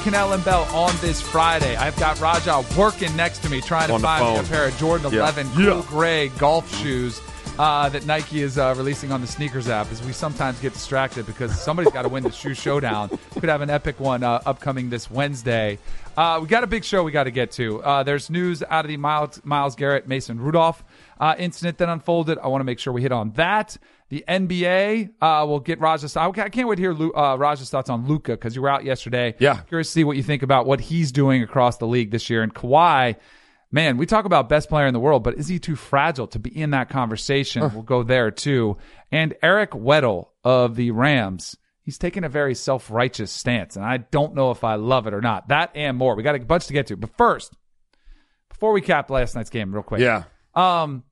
Kanell and Bell on this Friday. I've got Raja working next to me trying to On find me a pair of Jordan Yeah. 11 cool gray golf shoes uh, that Nike is uh, releasing on the sneakers app. As we sometimes get distracted because somebody's got to win the shoe showdown. Could have an epic one uh, upcoming this Wednesday. Uh, we got a big show we got to get to. Uh, there's news out of the Myles, Myles Garrett Mason Rudolph uh, incident that unfolded. I want to make sure we hit on that. The NBA uh, will get Raja's. I can't wait to hear Lu- uh, Raja's thoughts on Luka because you were out yesterday. Yeah. curious to see what you think about what he's doing across the league this year. And Kawhi, man, we talk about best player in the world, but is he too fragile to be in that conversation? We'll go there too. And Eric Weddle of the Rams. He's taking a very self righteous stance, and I don't know if I love it or not. That and more. We got a bunch to get to. But first, before we cap last night's game, real quick. Yeah. Um,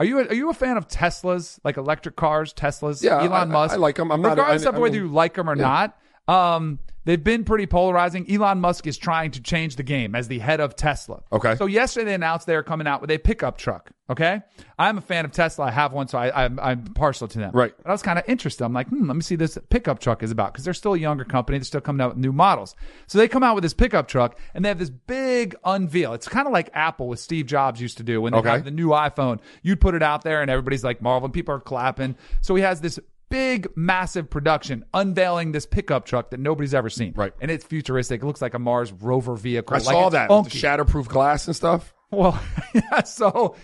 are you a, are you a fan of Teslas, like electric cars, Teslas? Yeah, Elon I- I- Musk. I like 'em. I'm not- regardless I- of I whether mean- you like them or not. Um, they've been pretty polarizing. Elon Musk is trying to change the game as the head of Tesla. Okay. So yesterday they announced they are coming out with a pickup truck. Okay. I'm a fan of Tesla. I have one, so I, I'm, I'm partial to them. Right. But I was kind of interested. I'm like, hmm, let me see this pickup truck is about because they're still a younger company. They're still coming out with new models. So they come out with this pickup truck and they have this big unveil. It's kind of like Apple with Steve Jobs used to do when they Okay. have the new iPhone. You'd put it out there and everybody's like marveling. People are clapping. So he has this big, massive production unveiling this pickup truck that nobody's ever seen. Right. And it's futuristic. It looks like a Mars rover vehicle. I Like, saw that. with funky. The shatterproof glass and stuff. Well, yeah, so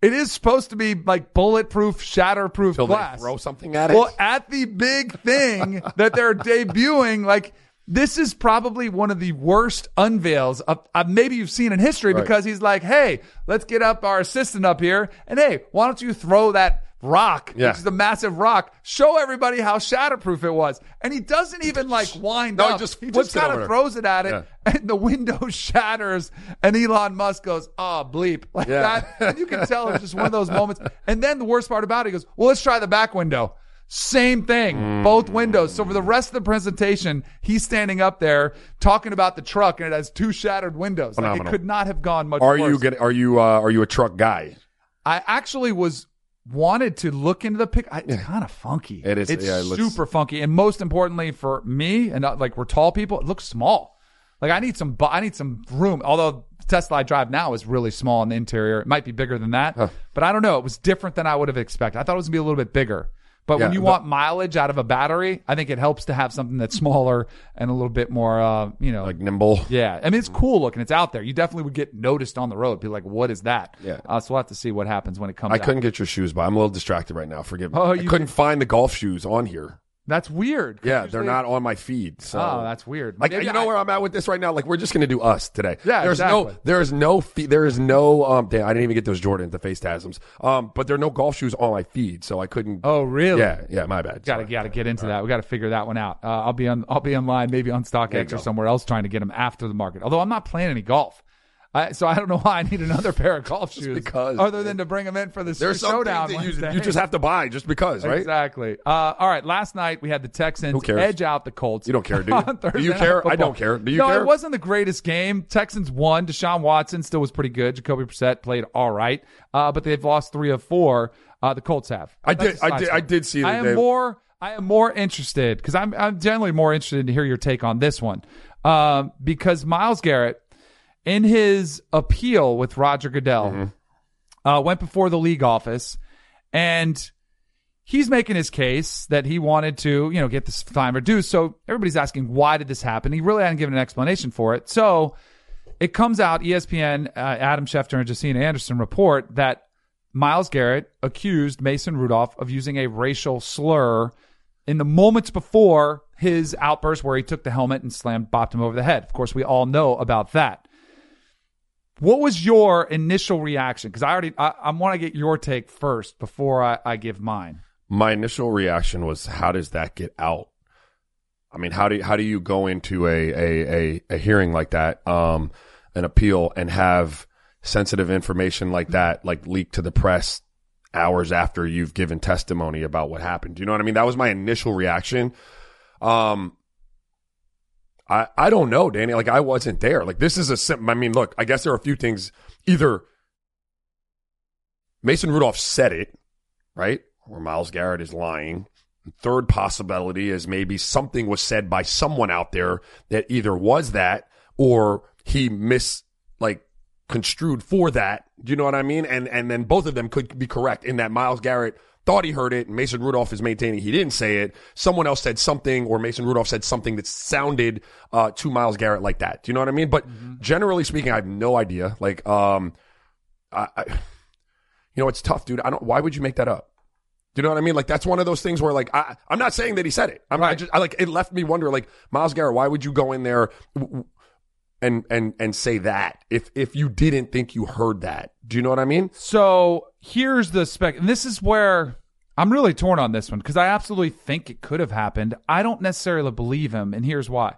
it is supposed to be like bulletproof, shatterproof Till glass. throw something at it. Well, at the big thing that they're debuting, like this is probably one of the worst unveils of, uh, maybe you've seen in history Right. because he's like, hey, let's get up our assistant up here, and hey, why don't you throw that rock, Yeah. which is a massive rock, show everybody how shatterproof it was, and he doesn't even like wind No, he up. just he just kind of throws it at it, Yeah. and the window shatters, and Elon Musk goes, "Oh bleep!" Like Yeah. that, and you can tell it's just one of those moments. And then the worst part about it, he goes, "Well, let's try the back window." Same thing, Mm. both windows. So for the rest of the presentation, he's standing up there talking about the truck, and it has two shattered windows. Like it could not have gone much. Are worse. you get? Are you? Uh, are you a truck guy? I actually was wanted to look into the pic. I, it's kind of funky. It is, It's yeah, it looks- super funky, and most importantly for me, and not, like we're tall people, it looks small. Like I need some, I need some room. Although the Tesla I drive now is really small in the interior, it might be bigger than that, but I don't know. It was different than I would have expected. I thought it was gonna be a little bit bigger. But when you want mileage out of a battery, I think it helps to have something that's smaller and a little bit more, uh, you know, Like nimble? yeah, I mean it's cool looking. It's out there. You definitely would get noticed on the road. Be like, "What is that?" Yeah. Uh, so we'll have to see what happens when it comes. I out. couldn't get your shoes, but I'm a little distracted right now. Forgive me. Oh, I you couldn't find the golf shoes on here. That's weird. Yeah, usually- they're not on my feed. So. Oh, that's weird. Like Maybe you know I- where I'm at with this right now. Like we're just gonna do us today. Yeah, there's exactly. no, there is no, fe- there is no. Um, damn, I didn't even get those Jordans, the face tasms. Um, but there are no golf shoes on my feed, so I couldn't. Oh, really? Yeah, yeah, my bad. Got to got to get into that. We got to figure that one out. Uh, I'll be on I'll be online maybe on StockX or somewhere else trying to get them after the market. Although I'm not playing any golf. I, so I don't know why I need another pair of golf shoes because, other than to bring them in for the There's showdown. that you, you just have to buy just because, right? Exactly. Uh, all right. Last night we had the Texans Who cares? edge out the Colts. You don't care, do you? Do you care? I don't care. Do you no, care? it wasn't the greatest game. Texans won. Deshaun Watson still was pretty good. Jacoby Brissett played all right, uh, but they've lost three of four. Uh, the Colts have. I That's did- I did- story. I did see that I am they- more. I am more interested because I'm I'm generally more interested to hear your take on this one um, because Myles Garrett in his appeal with Roger Goodell Mm-hmm. uh, went before the league office and he's making his case that he wanted to, you know, get this time reduced. So everybody's asking, why did this happen? He really hadn't given an explanation for it. So it comes out, ESPN, uh, Adam Schefter and Josina Anderson report that Myles Garrett accused Mason Rudolph of using a racial slur in the moments before his outburst where he took the helmet and slammed, bopped him over the head. Of course, we all know about that. What was your initial reaction? Because I already I, I want to get your take first before I, I give mine. My initial reaction was, how does that get out? I mean, how do you, how do you go into a a, a, a hearing like that, um, an appeal, and have sensitive information like that like leaked to the press hours after you've given testimony about what happened? Do you know what I mean? That was my initial reaction. Um, I I don't know, Danny. Like I wasn't there. Like this is a sim- I mean, look, I guess there are a few things. Either Mason Rudolph said it, right? Or Myles Garrett is lying. Third possibility is maybe something was said by someone out there that either was that or he mis like construed for that. Do you know what I mean? And and then both of them could be correct in that Myles Garrett thought he heard it. And Mason Rudolph is maintaining he didn't say it. Someone else said something, or Mason Rudolph said something that sounded uh, to Myles Garrett like that. Do you know what I mean? But generally speaking, I have no idea. Like, um, I, I, you know, it's tough, dude. I don't. Why would you make that up? Do you know what I mean? Like that's one of those things where like I, I'm not saying that he said it. I'm I just I like it left me wonder like Myles Garrett, why would you go in there w- and and and say that if if you didn't think you heard that? Do you know what I mean? So here's the spec, and this is where I'm really torn on this one because I absolutely think it could have happened. I don't necessarily believe him, and here's why.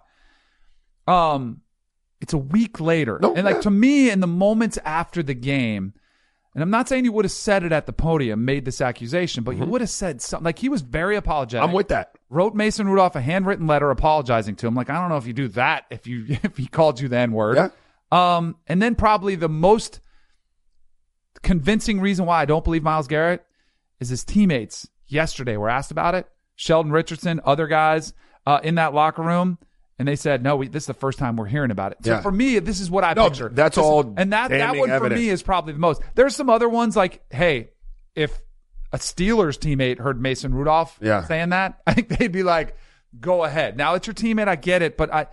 Um, it's a week later, No, and like yeah. to me, in the moments after the game, and I'm not saying you would have said it at the podium, made this accusation, but you would have said something. Like he was very apologetic. Mm-hmm. I'm with that. Wrote Mason Rudolph a handwritten letter apologizing to him. Like I don't know if you do that if you if he called you the N word. Yeah. Um, and then probably the most convincing reason why I don't believe Myles Garrett is his teammates yesterday were asked about it. Sheldon Richardson, other guys uh, in that locker room, and they said, "No, we, this is the first time we're hearing about it." So Yeah. for me, this is what I No, picture. that's This- all and that that one for me is probably the most. There's some other ones like, hey, if a Steelers teammate heard Mason Rudolph Yeah. saying that, I think they'd be like, "Go ahead." Now it's your teammate, I get it, but I.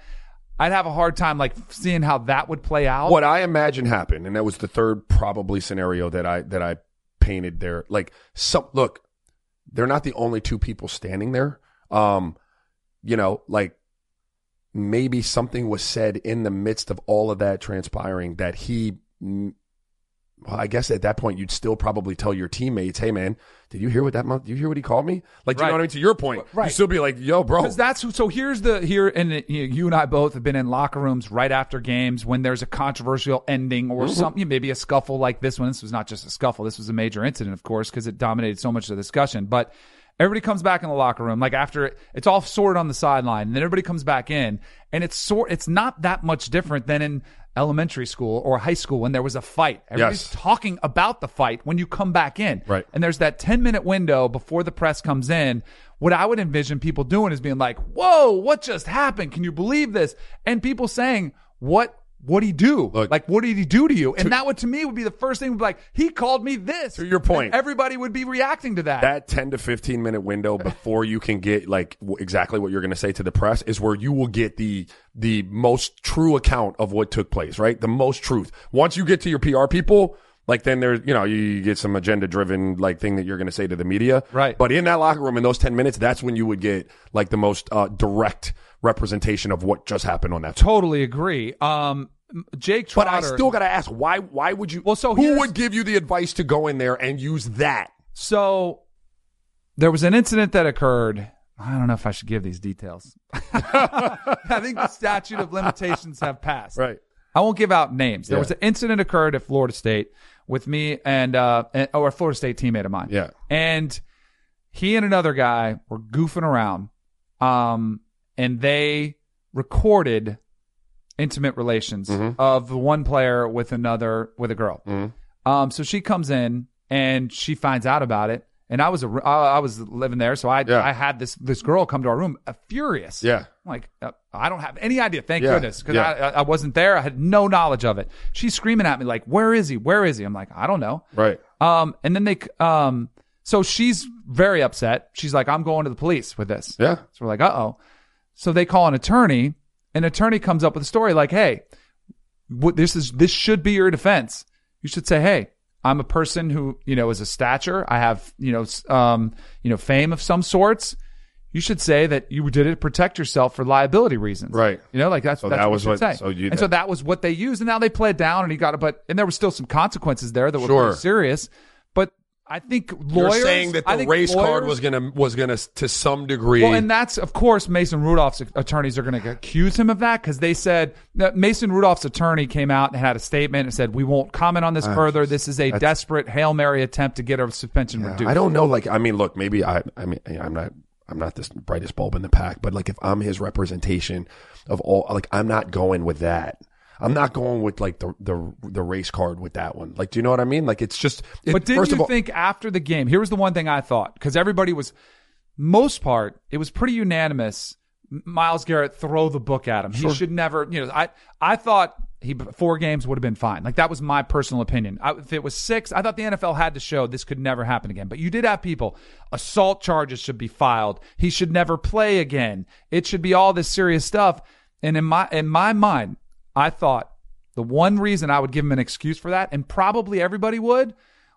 I'd have a hard time like seeing how that would play out. What I imagine happened, and that was the third probably scenario that I that I painted there. Like some look, they're not the only two people standing there. Um, you know, like maybe something was said in the midst of all of that transpiring that he. Well, I guess at that point you'd still probably tell your teammates, "Hey, man, did you hear what that month? Did you hear what he called me?" Like, you Right. know what I mean? To your point, Right. you still be like, "Yo, bro." Because that's so. Here's the here, and it- you, you and I both have been in locker rooms right after games when there's a controversial ending or mm-hmm. something, maybe a scuffle like this one. This was not just a scuffle. This was a major incident, of course, because it dominated so much of the discussion. But everybody comes back in the locker room, like after it, it's all sorted on the sideline, and then everybody comes back in, and it's sort. It's not that much different than in elementary school or high school when there was a fight. Everybody's Yes. talking about the fight when you come back in. Right. And there's that 10 minute window before the press comes in. What I would envision people doing is being like, whoa, what just happened? Can you believe this? And people saying, what, what did he do? Look- like, what did he do to you? And that would, to me, would be the first thing would be like, he called me this. To your point. Everybody would be reacting to that. that 10 to 15 minute window before you can get like w- exactly what you're going to say to the press is where you will get the the most true account of what took place right the most truth once you get to your pr people like then there's you know you, get some agenda driven like thing that you're going to say to the media Right. but in that locker room in those 10 minutes that's when you would get like the most uh, direct representation of what just happened on that totally agree. Um, Jake Trotter. but I still got to ask why why would you Well, so who would give you the advice to go in there and use that So there was an incident that occurred. I don't know if I should give these details. I think the statute of limitations have passed. right I won't give out names. There Yeah. was an incident occurred at Florida State with me and uh and, or a Florida State teammate of mine. Yeah. And he and another guy were goofing around. Um and they recorded intimate relations Mm-hmm. of one player with another with a girl. Um so she comes in and she finds out about it. And I was a, I was living there, so I Yeah. I had this this girl come to our room, uh, furious. Yeah. I'm like uh, I don't have any idea. Thank Yeah. goodness, because Yeah. I, I wasn't there. I had no knowledge of it. She's screaming at me like, "Where is he? Where is he?" I'm like, "I don't know." right Um, and then they, um, so she's very upset. She's like, "I'm going to the police with this." yeah So we're like, "Uh oh." So they call an attorney. An attorney comes up with a story like, "Hey, what this is this should be your defense. You should say, "Hey, I'm a person who, you know, is a stature. I have, you know, um, you know, fame of some sorts. you should say that you did it to protect yourself for liability reasons. Right. You know, like that's, So that's that what was you what- say. so you- and so that was what they used, and now they play it down, and he got it. But and there was still some consequences there that were Sure. serious. I think You're lawyers saying that the race card was gonna was gonna to some degree. well, and that's of course Mason Rudolph's attorneys are going to accuse him of that because they said that Mason Rudolph's attorney came out and had a statement and said we won't comment on this ah, further. This is a desperate hail mary attempt to get a suspension reduced. I don't know. Like, I mean, look, maybe I, I mean, I'm not, I'm not this brightest bulb in the pack, but like, if I'm his representation of all, like, I'm not going with that. I'm not going with like the the the race card with that one. Like, do you know what I mean? Like, it's just. It, But did you all, think after the game? Here was the one thing I thought because everybody was, most part, it was pretty unanimous. Myles Garrett throw the book at him. He should never. You know, I I thought he four games would have been fine. Like that was my personal opinion. I, if it was six, I thought the NFL had to show this could never happen again. But you did have people. Assault charges should be filed. He should never play again. It should be all this serious stuff. And in my in my mind, I thought the one reason I would give him an excuse for that, and probably everybody would,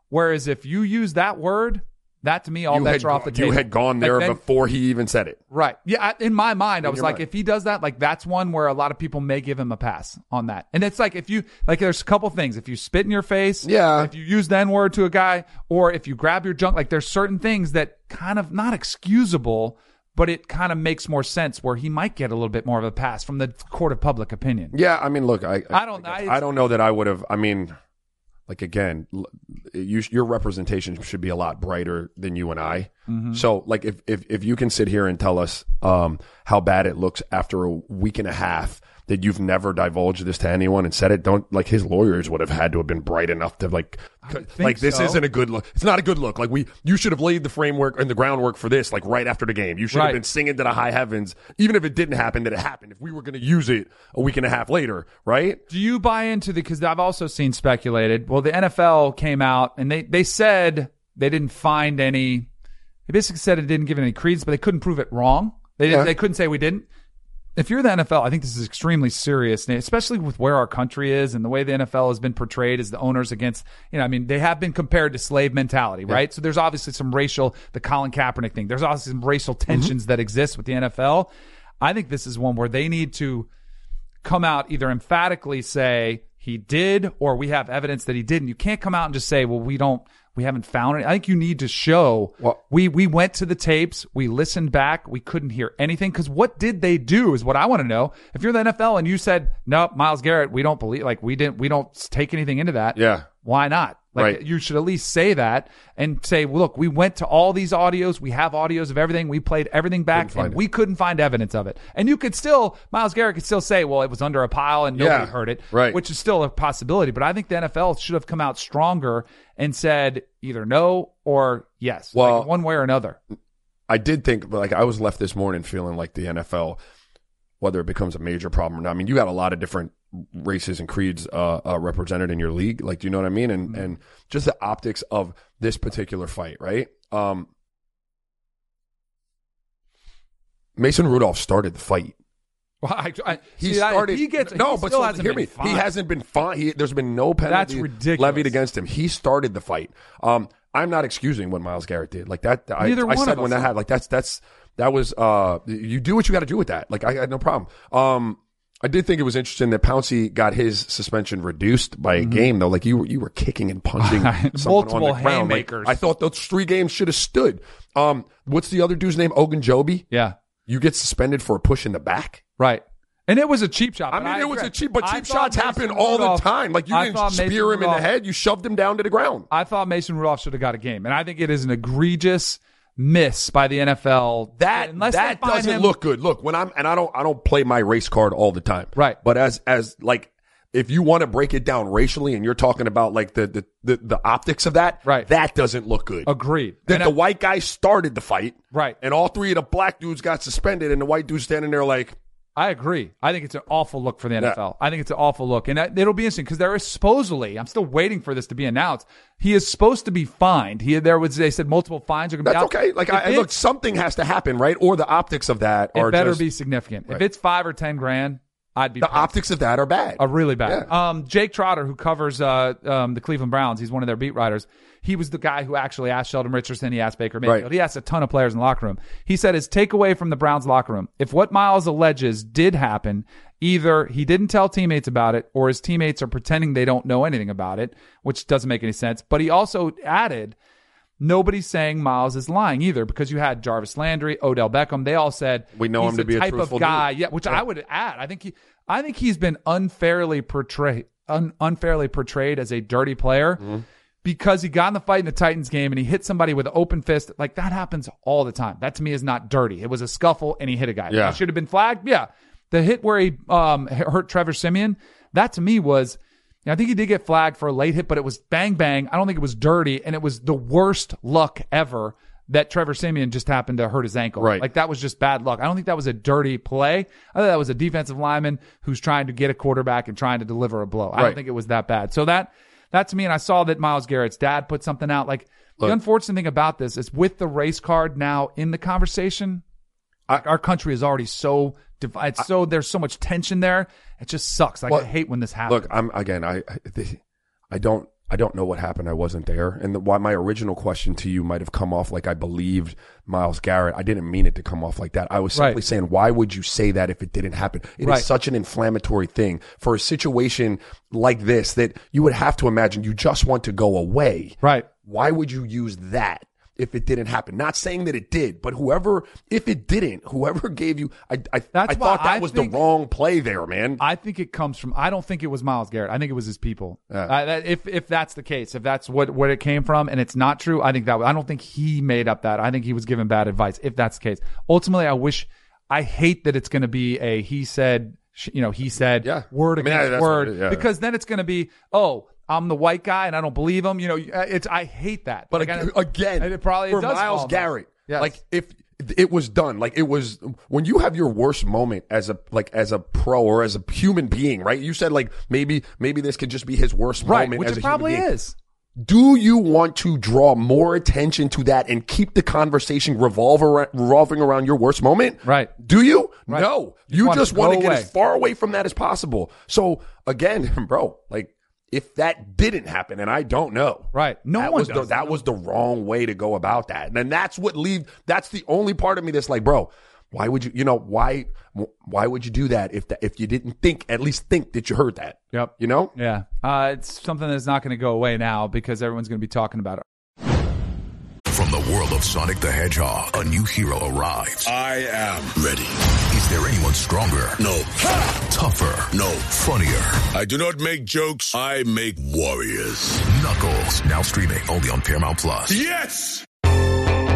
whereas if you use that word, that to me all you bets had, are off the you had gone Like, there then- before he even said it. Right. Yeah. I- In my mind, I was like, mind. if he does that, like that's one where a lot of people may give him a pass on that. And it's like if you like, there's a couple things. If you spit in your face, Yeah. If you use the N word to a guy, or if you grab your junk, like there's certain things that kind of not excusable, but it kind of makes more sense where he might get a little bit more of a pass from the court of public opinion. Yeah, I mean, look, I I don't- I, I- I don't know that I would have. I mean, like again, you, your representation should be a lot brighter than you and I. Mm-hmm. So, like, if if if you can sit here and tell us um, how bad it looks after a week and a half that you've never divulged this to anyone and said it, don't like his lawyers would have had to have been bright enough to like, like this so. isn't a good look. It's not a good look. Like we, you should have laid the framework and the groundwork for this like right after the game. You should Right. have been singing to the high heavens, even if it didn't happen, that it happened. If we were going to use it a week and a half later, right? Do you buy into the? Because I've also seen speculated. Well, the NFL came out and they they said they didn't find any. They basically said it didn't give any credence, but they couldn't prove it wrong. They Yeah. they couldn't say we didn't. If you're the NFL, I think this is extremely serious, especially with where our country is and the way the NFL has been portrayed as the owners against. You know, I mean, they have been compared to slave mentality, right? So there's obviously some racial, the Colin Kaepernick thing. There's obviously some racial mm-hmm. tensions that exist with the NFL. I think this is one where they need to come out either emphatically say he did or we have evidence that he didn't. You can't come out and just say, well, we don't, we haven't found it. I think you need to show Well- we, we went to the tapes, we listened back, we couldn't hear anything. Cause what did they do is what I want to know. If you're the NFL and you said, nope, Myles Garrett, we don't believe, like we didn't, we don't take anything into that. Yeah. Why not? Like Right. you should at least say that and say, well, look, we went to all these audios. We have audios of everything. We played everything back and it. we couldn't find evidence of it. And you could still, Myles Garrett could still say, well, it was under a pile and nobody Yeah, heard it, right. which is still a possibility. But I think the NFL should have come out stronger and said either no or yes, Well- like one way or another. I did think, like, I was left this morning feeling like the NFL, whether it becomes a major problem or not. I mean, you got a lot of different races and creeds uh, uh, represented in your league. Like, do you know what I mean? And and just the optics of this particular fight, right? Um, Mason Rudolph started the fight. Well, I, I, He see, started. he gets no, he but still so, hasn't hear been me. fined. He hasn't been fine. He, there's been no penalty levied against him. He started the fight. Um, I'm not excusing what Myles Garrett did. Like that. I, Neither I one said when that happened. Like that's that's that was. Uh, you do what you got to do with that. Like I had no problem. Um. I did think it was interesting that Pouncey got his suspension reduced by a game though. Like you were, you were kicking and punching Mm-hmm. Multiple on the ground. Like. I thought those three games should have stood. Um, what's the other dude's name? Ogunjobi. yeah, You get suspended for a push in the back. Right. And it was a cheap shot. I mean, it was a cheap, but cheap shots happen all the time. Like you I didn't spear Mason him in the head, you shoved him down to the ground. I thought Mason Rudolph should have got a game, and I think it is an egregious miss by the NFL. That unless that doesn't him- look good. Look, when I'm and I don't I don't play my race card all the time. Right. But as as like if you want to break it down racially and you're talking about like the the the, the optics of that, Right. that doesn't look good. Agreed. That And the I- white guy started the fight. Right. And all three of the black dudes got suspended and the white dude standing there like I agree. I think it's an awful look for the Yeah. NFL. I think it's an awful look, and it'll be interesting because there is supposedly. I'm still waiting for this to be announced. He is supposed to be fined. He there was they said multiple fines are going to be that's out. okay. Like I, I look, something has to happen, right? Or the optics of that it are better just, be significant. If it's five or ten grand, I'd be The pissed. optics of that are bad. are really bad. Yeah. Um, Jake Trotter, who covers uh, um, the Cleveland Browns, he's one of their beat writers. He was the guy who actually asked Sheldon Richardson. He asked Baker Mayfield. Right. He asked a ton of players in the locker room. He said his takeaway from the Browns locker room: if what Myles alleges did happen, either he didn't tell teammates about it, or his teammates are pretending they don't know anything about it, which doesn't make any sense. But he also added nobody's saying Myles is lying either because you had Jarvis Landry, Odell Beckham. They all said We know he's him to the be a type of guy. dude. Yeah, which I would add. I think he, I think he's been unfairly portrayed, un, unfairly portrayed as a dirty player. Mm-hmm. Because he got in the fight in the Titans game and he hit somebody with an open fist, like that happens all the time. That to me is not dirty. It was a scuffle and he hit a guy. Yeah. That should have been flagged. Yeah, the hit where he um, hurt Trevor Siemian, that to me was I think he did get flagged for a late hit, but it was bang bang. I don't think it was dirty, and it was the worst luck ever that Trevor Siemian just happened to hurt his ankle. Right. Like that was just bad luck. I don't think that was a dirty play. I thought that was a defensive lineman who's trying to get a quarterback and trying to deliver a blow. I don't think it was that bad. So that that to me, and I saw that Myles Garrett's dad put something out. Like the unfortunate thing about this is with the race card now in the conversation, I- our country is already so divided. So there's so much tension there. It just sucks. Like Well, I hate when this happens. Look, I'm again. I I- the- I don't I don't know what happened. I wasn't there, and the, why my original question to you might have come off like I believed Myles Garrett. I didn't mean it to come off like that. I was simply Right. saying, why would you say that if it didn't happen? It is Right. such an inflammatory thing for a situation like this that you would have to imagine you just want to go away. right. Why would you use that? If it didn't happen, not saying that it did, but whoever, if it didn't, whoever gave you, I, I, That's I thought that I was think- the wrong play there, man. I think it comes from. I don't think it was Myles Garrett. I think it was his people. Yeah. That, if if that's the case, if that's what what it came from, and it's not true, I think that I don't think he made up that. I think he was given bad advice. If that's the case, ultimately, I wish. I hate that it's going to be a he said. You know, he said Yeah. word I mean, against word is, yeah. because then it's going to be oh. I'm the white guy and I don't believe him. You know, it's I hate that. But Like, ag- I- again, it probably for does Myles. Garrett, Yes. like if it was done, like it was when you have your worst moment as a like as a pro or as a human being, right? You said like maybe maybe this could just be his worst right, moment, which as it a human probably being. is. Do you want to draw more attention to that and keep the conversation revolve around, revolving around your worst moment? Right. Do you? No. You, want just want to get away. as far away from that as possible. So again, bro, like if that didn't happen, and I don't know, Right. No that one was the, does. that was the wrong way to go about that, and that's what leave. That's the only part of me that's like, bro, why would you? You know, why? Why would you do that if that if you didn't think at least think that you heard that? Yep. You know. Yeah. Uh, it's something that's not going to go away now because everyone's going to be talking about it. From the world of Sonic the Hedgehog, a new hero arrives. I am ready. Is there anyone stronger? No. Tougher? No. Funnier? I do not make jokes. I make warriors. Knuckles, now streaming only on Paramount Plus. Yes!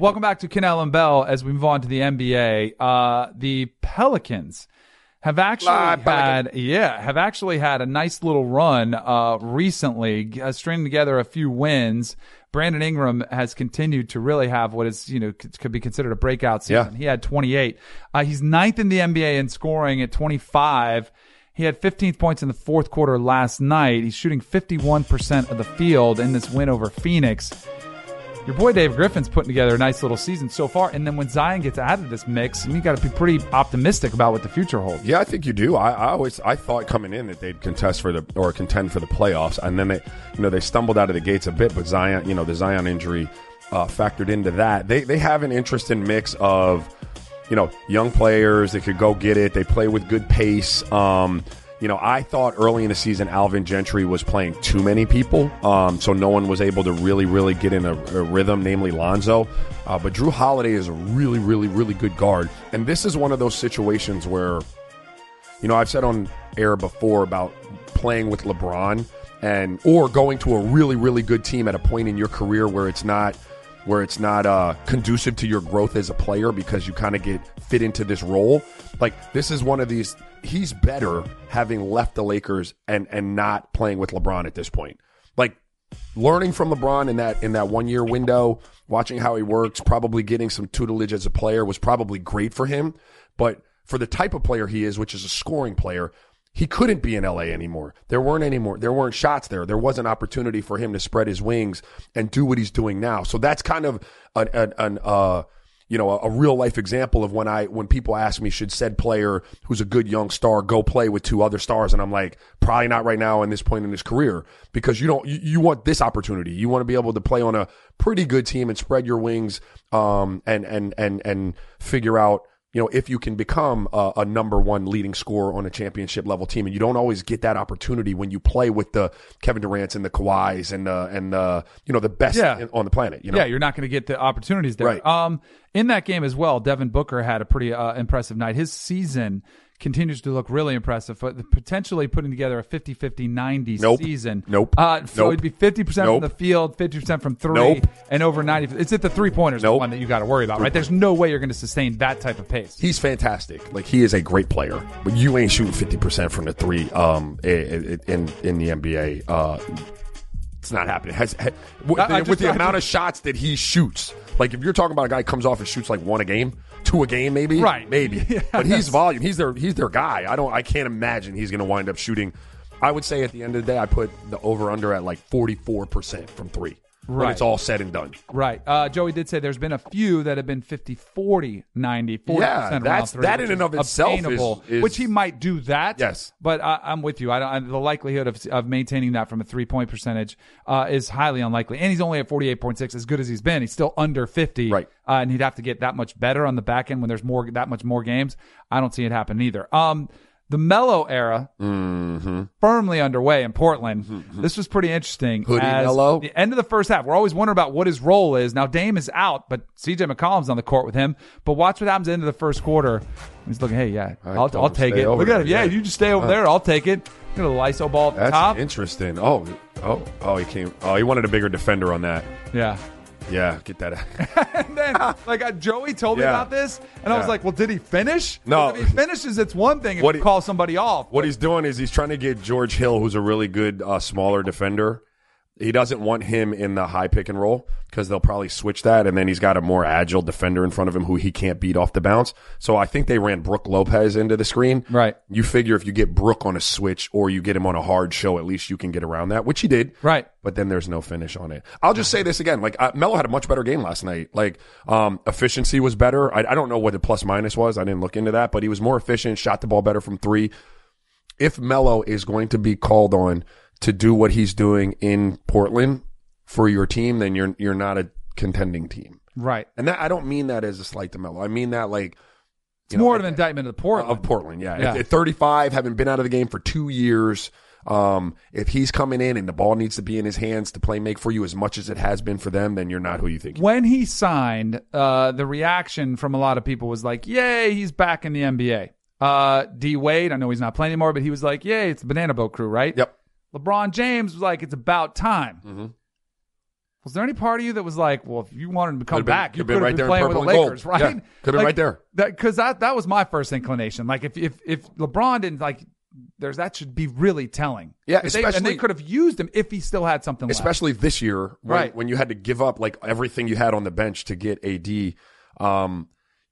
Welcome back to Kanell and Bell as we move on to the NBA. Uh, the Pelicans have actually Live Pelican. had, yeah, have actually had a nice little run uh, recently, uh, stringing together a few wins. Brandon Ingram has continued to really have what is, you know, could, could be considered a breakout season. Yeah. He had 28. Uh, he's ninth in the NBA in scoring at 25. He had 15 points in the fourth quarter last night. He's shooting 51% of the field in this win over Phoenix. Your boy Dave Griffin's putting together a nice little season so far, and then when Zion gets out of this mix, you got to be pretty optimistic about what the future holds. Yeah, I think you do. I, I always I thought coming in that they'd contest for the or contend for the playoffs, and then they you know they stumbled out of the gates a bit, but Zion you know the Zion injury uh, factored into that. They they have an interesting mix of you know young players that could go get it. They play with good pace. Um, you know, I thought early in the season Alvin Gentry was playing too many people, um, so no one was able to really, really get in a, a rhythm, namely Lonzo. Uh, but Jrue Holiday is a really, really, really good guard, and this is one of those situations where you know, I've said on air before about playing with LeBron and or going to a really really good team at a point in your career where it's not where it's not uh, conducive to your growth as a player because you kind of get fit into this role. Like this is one of these. He's better having left the Lakers and and not playing with LeBron at this point. Like learning from LeBron in that in that one year window, watching how he works, probably getting some tutelage as a player was probably great for him. But for the type of player he is, which is a scoring player, he couldn't be in LA anymore. There weren't any more. There weren't shots there. There wasn't opportunity for him to spread his wings and do what he's doing now. So that's kind of an, an, an uh, you know, a, a, real life example of when I, when people ask me, should said player who's a good young star go play with two other stars? And I'm like, probably not right now in this point in his career because you don't, you, you want this opportunity. You want to be able to play on a pretty good team and spread your wings, um, and, and, and, and figure out, you know, if you can become a, a, number one leading scorer on a championship level team, and you don't always get that opportunity when you play with the Kevin Durant's and the Kawhis and the and the you know the best Yeah. in- on the planet. You know, Yeah, you're not going to get the opportunities there. Right. Um, in that game as well, Devin Booker had a pretty uh, impressive night. His season continues to look really impressive, but potentially putting together a 50 50 90 Nope. season. Nope. Uh, so Nope. it'd be 50% from the field, 50% from three, Nope. and over 90. It's at the three pointers, the one that you got to worry about, right? There's no way you're going to sustain that type of pace. he's fantastic. Like he is a great player, but you ain't shooting fifty percent from the three. Um, in in the NBA, uh, it's not happening. Has, ha, with, I- I the, just- with the I amount just- of shots that he shoots, like if you're talking about a guy who comes off and shoots like one a game, two a game, maybe, Right. Maybe, Yeah. but he's volume. He's their he's their guy. I don't. I can't imagine he's going to wind up shooting. I would say at the end of the day, I put the over under at like forty four percent from three when Right. it's all said and done. Right. Uh, Joey did say there's been a few that have been 50, 40, 90, 40% Yeah, that's- three, that in and of itself is- is- which he might do that. Yes. But I, I'm with you. I don't, I, the likelihood of, of maintaining that from a three point percentage uh, is highly unlikely. And he's only at 48.6, as good as he's been. He's still under 50. Right. Uh, and he'd have to get that much better on the back end when there's more that much more games. I don't see it happen either. Um, the Melo era Mm-hmm. firmly underway in Portland. This was pretty interesting. Hoodie Melo? The end of the first half. We're always wondering about what his role is. Now Dame is out, but CJ McCollum's on the court with him. But watch what happens at the end of the first quarter. He's looking, hey, yeah, I I'll, I'll take it. Look at him. Yeah, you just stay over there. I'll take it. At the LISO ball at the That's top. interesting. Oh, oh, oh, he came. Oh, he wanted a bigger defender on that. Yeah. Yeah, get that. And then, like, uh, Joey told me Yeah. about this, and I was Yeah. like, well, did he finish? No. If he finishes, it's one thing if What you he- call somebody off. What he's doing is he's trying to get George Hill, who's a really good uh, smaller defender. He doesn't want him in the high pick and roll because they'll probably switch that, and then he's got a more agile defender in front of him who he can't beat off the bounce. So I think they ran Brook Lopez into the screen. Right. You figure if you get Brook on a switch or you get him on a hard show, at least you can get around that, which he did. Right. But then there's no finish on it. I'll just say this again: like uh, Melo had a much better game last night. Like um, efficiency was better. I, I don't know what the plus minus was. I didn't look into that, but he was more efficient. Shot the ball better from three if Melo is going to be called on to do what he's doing in Portland for your team, then you're you're not a contending team. right. And that I don't mean that as a slight to Melo. I mean that like It's more of an indictment of the Portland. of Portland. Yeah. Yeah. At, at 35, having been out of the game for two years, um, if he's coming in and the ball needs to be in his hands to play make for you as much as it has been for them, then you're not who you think. when he signed, uh, the reaction from a lot of people was like, "Yay, he's back in the NBA." Uh, D Wade, I know he's not playing anymore, but he was like, "Yay, it's the Banana Boat Crew, right?" Yep. LeBron James was like, "It's about time." Mm-hmm. Was there any part of you that was like, "Well, if you wanted to come Could've been- back, you could right been there playing with the gold. Lakers, right?" Yeah, could've been right there. Because that, that was my first inclination. Like, if if if LeBron didn't like, there's that should be really telling. Yeah, 'Cause they- and especially- they could have used him if he still had something left. especially this year when, Right. when you had to give up like everything you had on the bench to get AD. Um,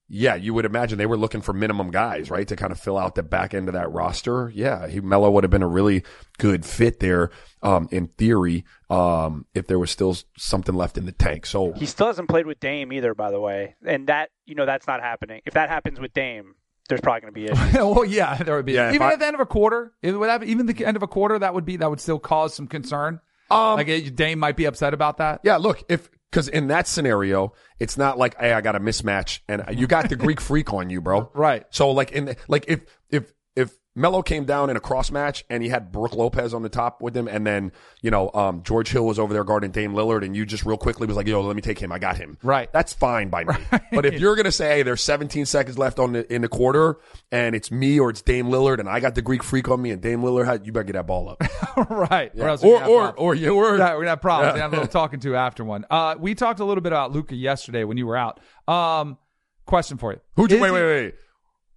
yeah, you would imagine they were looking for minimum guys, right, to kind of fill out the back end of that roster. Yeah, he Melo would have been a really good fit there, um, in theory, um, if there was still something left in the tank. So He still hasn't played with Dame either, by the way, and that you know that's not happening. If that happens with Dame, there's probably going to be issues. well, yeah, there would be. Yeah, even I- at the end of a quarter, it would have, even the end of a quarter, that would be that would still cause some concern. Um, like it, Dame might be upset about that. Yeah, look, if because in that scenario, it's not like, hey, I got a mismatch and you got the Greek freak on you, bro. Right. So like in the, like if if if Melo came down in a cross match and he had Brook Lopez on the top with him, and then you know um, George Hill was over there guarding Dame Lillard, and you just real quickly was like, "Yo, let me take him. I got him." Right. That's fine by me. But if you're gonna say, "Hey, there's 17 seconds left on the, in the quarter, and it's me or it's Dame Lillard, and I got the Greek freak on me, and Dame Lillard had," you better get that ball up. right. Or, we're or or problems. or you were Yeah, we're gonna have problems. Gonna have a little talking to after one. Uh, we talked a little bit about Luka yesterday when you were out. Um, question for you. who? Wait, he- wait, wait.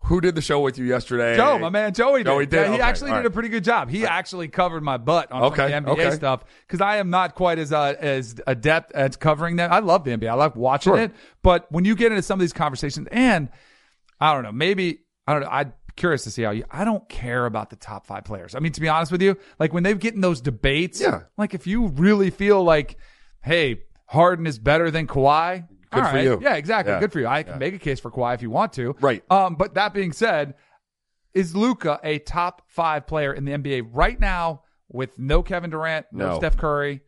Who did the show with you yesterday? Joe, my man Joey did. Joey did? Yeah, he Okay, actually all did right. a pretty good job. He actually covered my butt on Okay, some of the NBA okay. stuff because I am not quite as uh, as adept at covering that. I love the NBA. I like watching Sure. it, but when you get into some of these conversations, and I don't know, maybe I don't know. I'm curious to see how you. I don't care about the top five players. I mean, to be honest with you, like when they get in those debates, Yeah. Like if you really feel like, hey, Harden is better than Kawhi. Good all for right. you. Yeah, exactly. Yeah. Good for you. I can make a case for Kawhi if you want to. Right. Um, but that being said, is Luka a top five player in the NBA right now with no Kevin Durant, no, No. Steph Curry?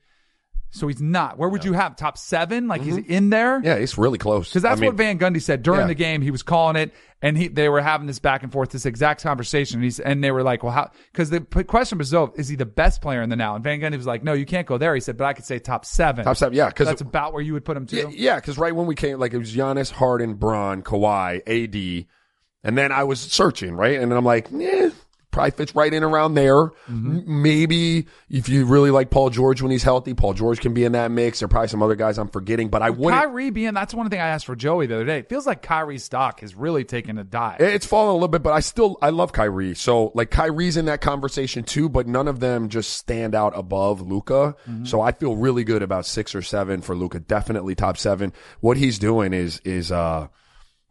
So he's not. Where would you have top seven? Like he's in there? Mm-hmm. Yeah, it's really close. Because that's I mean, what Van Gundy said during Yeah. the game. He was calling it, and he they were having this back and forth, this exact conversation. And he's and they were like, "Well, how?" Because the p- question was, "Oh, is he the best player in the now?" And Van Gundy was like, "No, you can't go there." He said, "But I could say top seven. Top seven, yeah, yeah, 'cause- that's about where you would put him too. Yeah, yeah, because right when we came, like it was Giannis, Harden, Braun, Kawhi, AD, and then I was searching, right, and then I'm like, yeah, probably fits right in around there. Mm-hmm. Maybe if you really like Paul George when he's healthy, Paul George can be in that mix. There are probably some other guys I'm forgetting, but I wouldn't. Kyrie being that's one thing I asked for Joey the other day. It feels like Kyrie's stock has really taken a dive. It's fallen a little bit, but I still I love Kyrie. So like Kyrie's in that conversation too, but none of them just stand out above Luka. Mm-hmm. So I feel really good about six or seven for Luka. Definitely top seven. What he's doing is is uh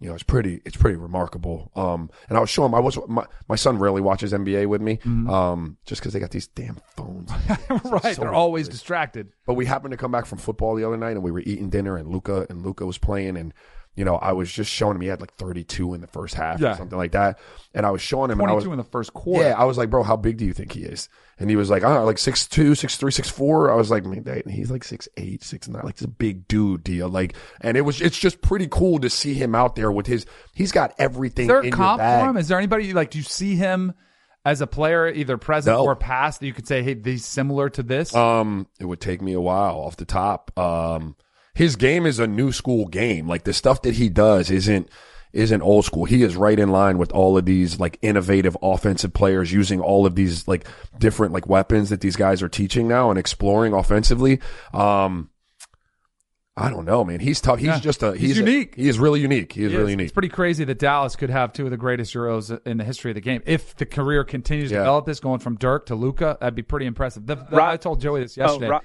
you know, it's pretty, it's pretty remarkable. Um, and I was showing him, I was, my, my son rarely watches NBA with me, Mm-hmm. um, just cause they got these damn phones. right. so They're always distracted. But we happened to come back from football the other night and we were eating dinner and Luka and Luka was playing and you know, I was just showing him he had like 32 in the first half Yeah. or something like that. And I was showing him and I was, 22 in the first quarter. yeah, I was like, bro, how big do you think he is? And he was like, oh, like six two, six three, six four. I was like, man, he's like six eight, six nine, like he's a big dude deal. Like, and it was, it's just pretty cool to see him out there with his, he's got everything Is there a comp for him? Is there anybody like do you see him as a player either present No. or past that you could say, hey, he's similar to this? Um, it would take me a while off the top. Um, his game is a new school game. Like the stuff that he does isn't isn't old school. He is right in line with all of these like innovative offensive players using all of these like different like weapons that these guys are teaching now and exploring offensively. Um, I don't know, man. He's tough. He's Yeah. just a He's he's, a- unique. he is really unique. He is He really unique. It's pretty crazy that Dallas could have two of the greatest Euros in the history of the game. If the career continues to develop this, going from Dirk to Luka, that'd be pretty impressive. The, the- Ra- I told Joey this Oh, yesterday.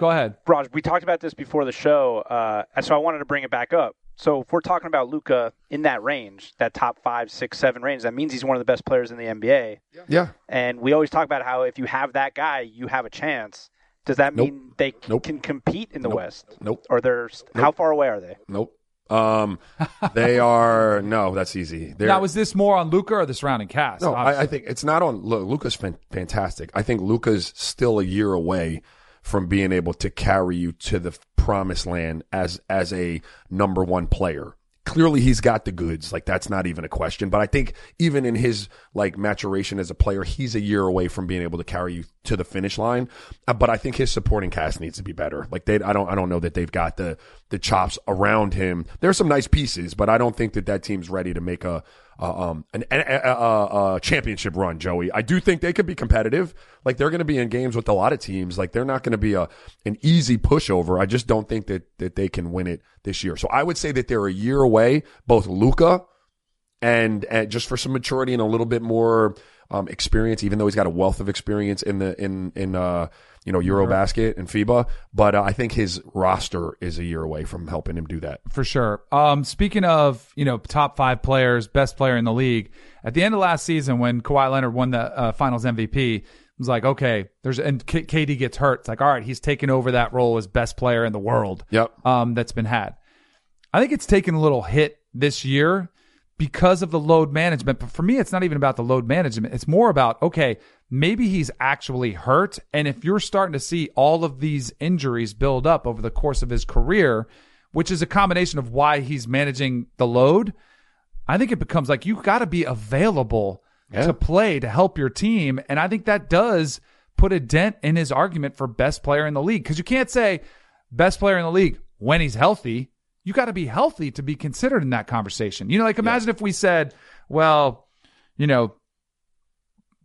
Ra- Go ahead. Raj, we talked about this before the show, uh, and so I wanted to bring it back up. So if we're talking about Luka in that range, that top five, six, seven range, that means he's one of the best players in the NBA. yeah. yeah. And we always talk about how if you have that guy, you have a chance. Does that Nope. mean they c- Nope. can compete in the Nope. West? Nope. Or they're how far away are they? Nope. Um, they are no. That's easy. They're, Now, is this more on Luka or the surrounding cast? No, I, I think it's not on. Luka's fantastic. I think Luka's still a year away from being able to carry you to the promised land as as a number one player. Clearly, he's got the goods. Like that's not even a question. But I think even in his like maturation as a player, he's a year away from being able to carry you to the finish line. Uh, but I think his supporting cast needs to be better. Like they, I don't, I don't know that they've got the the chops around him. There's some nice pieces, but I don't think that that team's ready to make a uh, um, an, a, a, a, championship run, Joey. I do think they could be competitive. Like they're going to be in games with a lot of teams. Like they're not going to be a an easy pushover. I just don't think that that they can win it this year. So I would say that they're a year away, both Luka and, and just for some maturity and a little bit more um, experience, even though he's got a wealth of experience in the in in uh, you know EuroBasket and FIBA. But uh, I think his roster is a year away from helping him do that. for sure. Um, speaking of, you know, top five players, best player in the league, at the end of last season when Kawhi Leonard won the uh, finals MVP, it was like, okay, there's, and K- KD gets hurt. It's like, all right, he's taking over that role as best player in the world. Yep. Um, that's been had. I think it's taken a little hit this year because of the load management. But for me, it's not even about the load management. It's more about, okay, maybe he's actually hurt. And if you're starting to see all of these injuries build up over the course of his career, which is a combination of why he's managing the load, I think it becomes like you got to be available Yeah. to play to help your team. And I think that does put a dent in his argument for best player in the league. Because you can't say best player in the league when he's healthy. You got to be healthy to be considered in that conversation. You know, like imagine if we said, well, you know,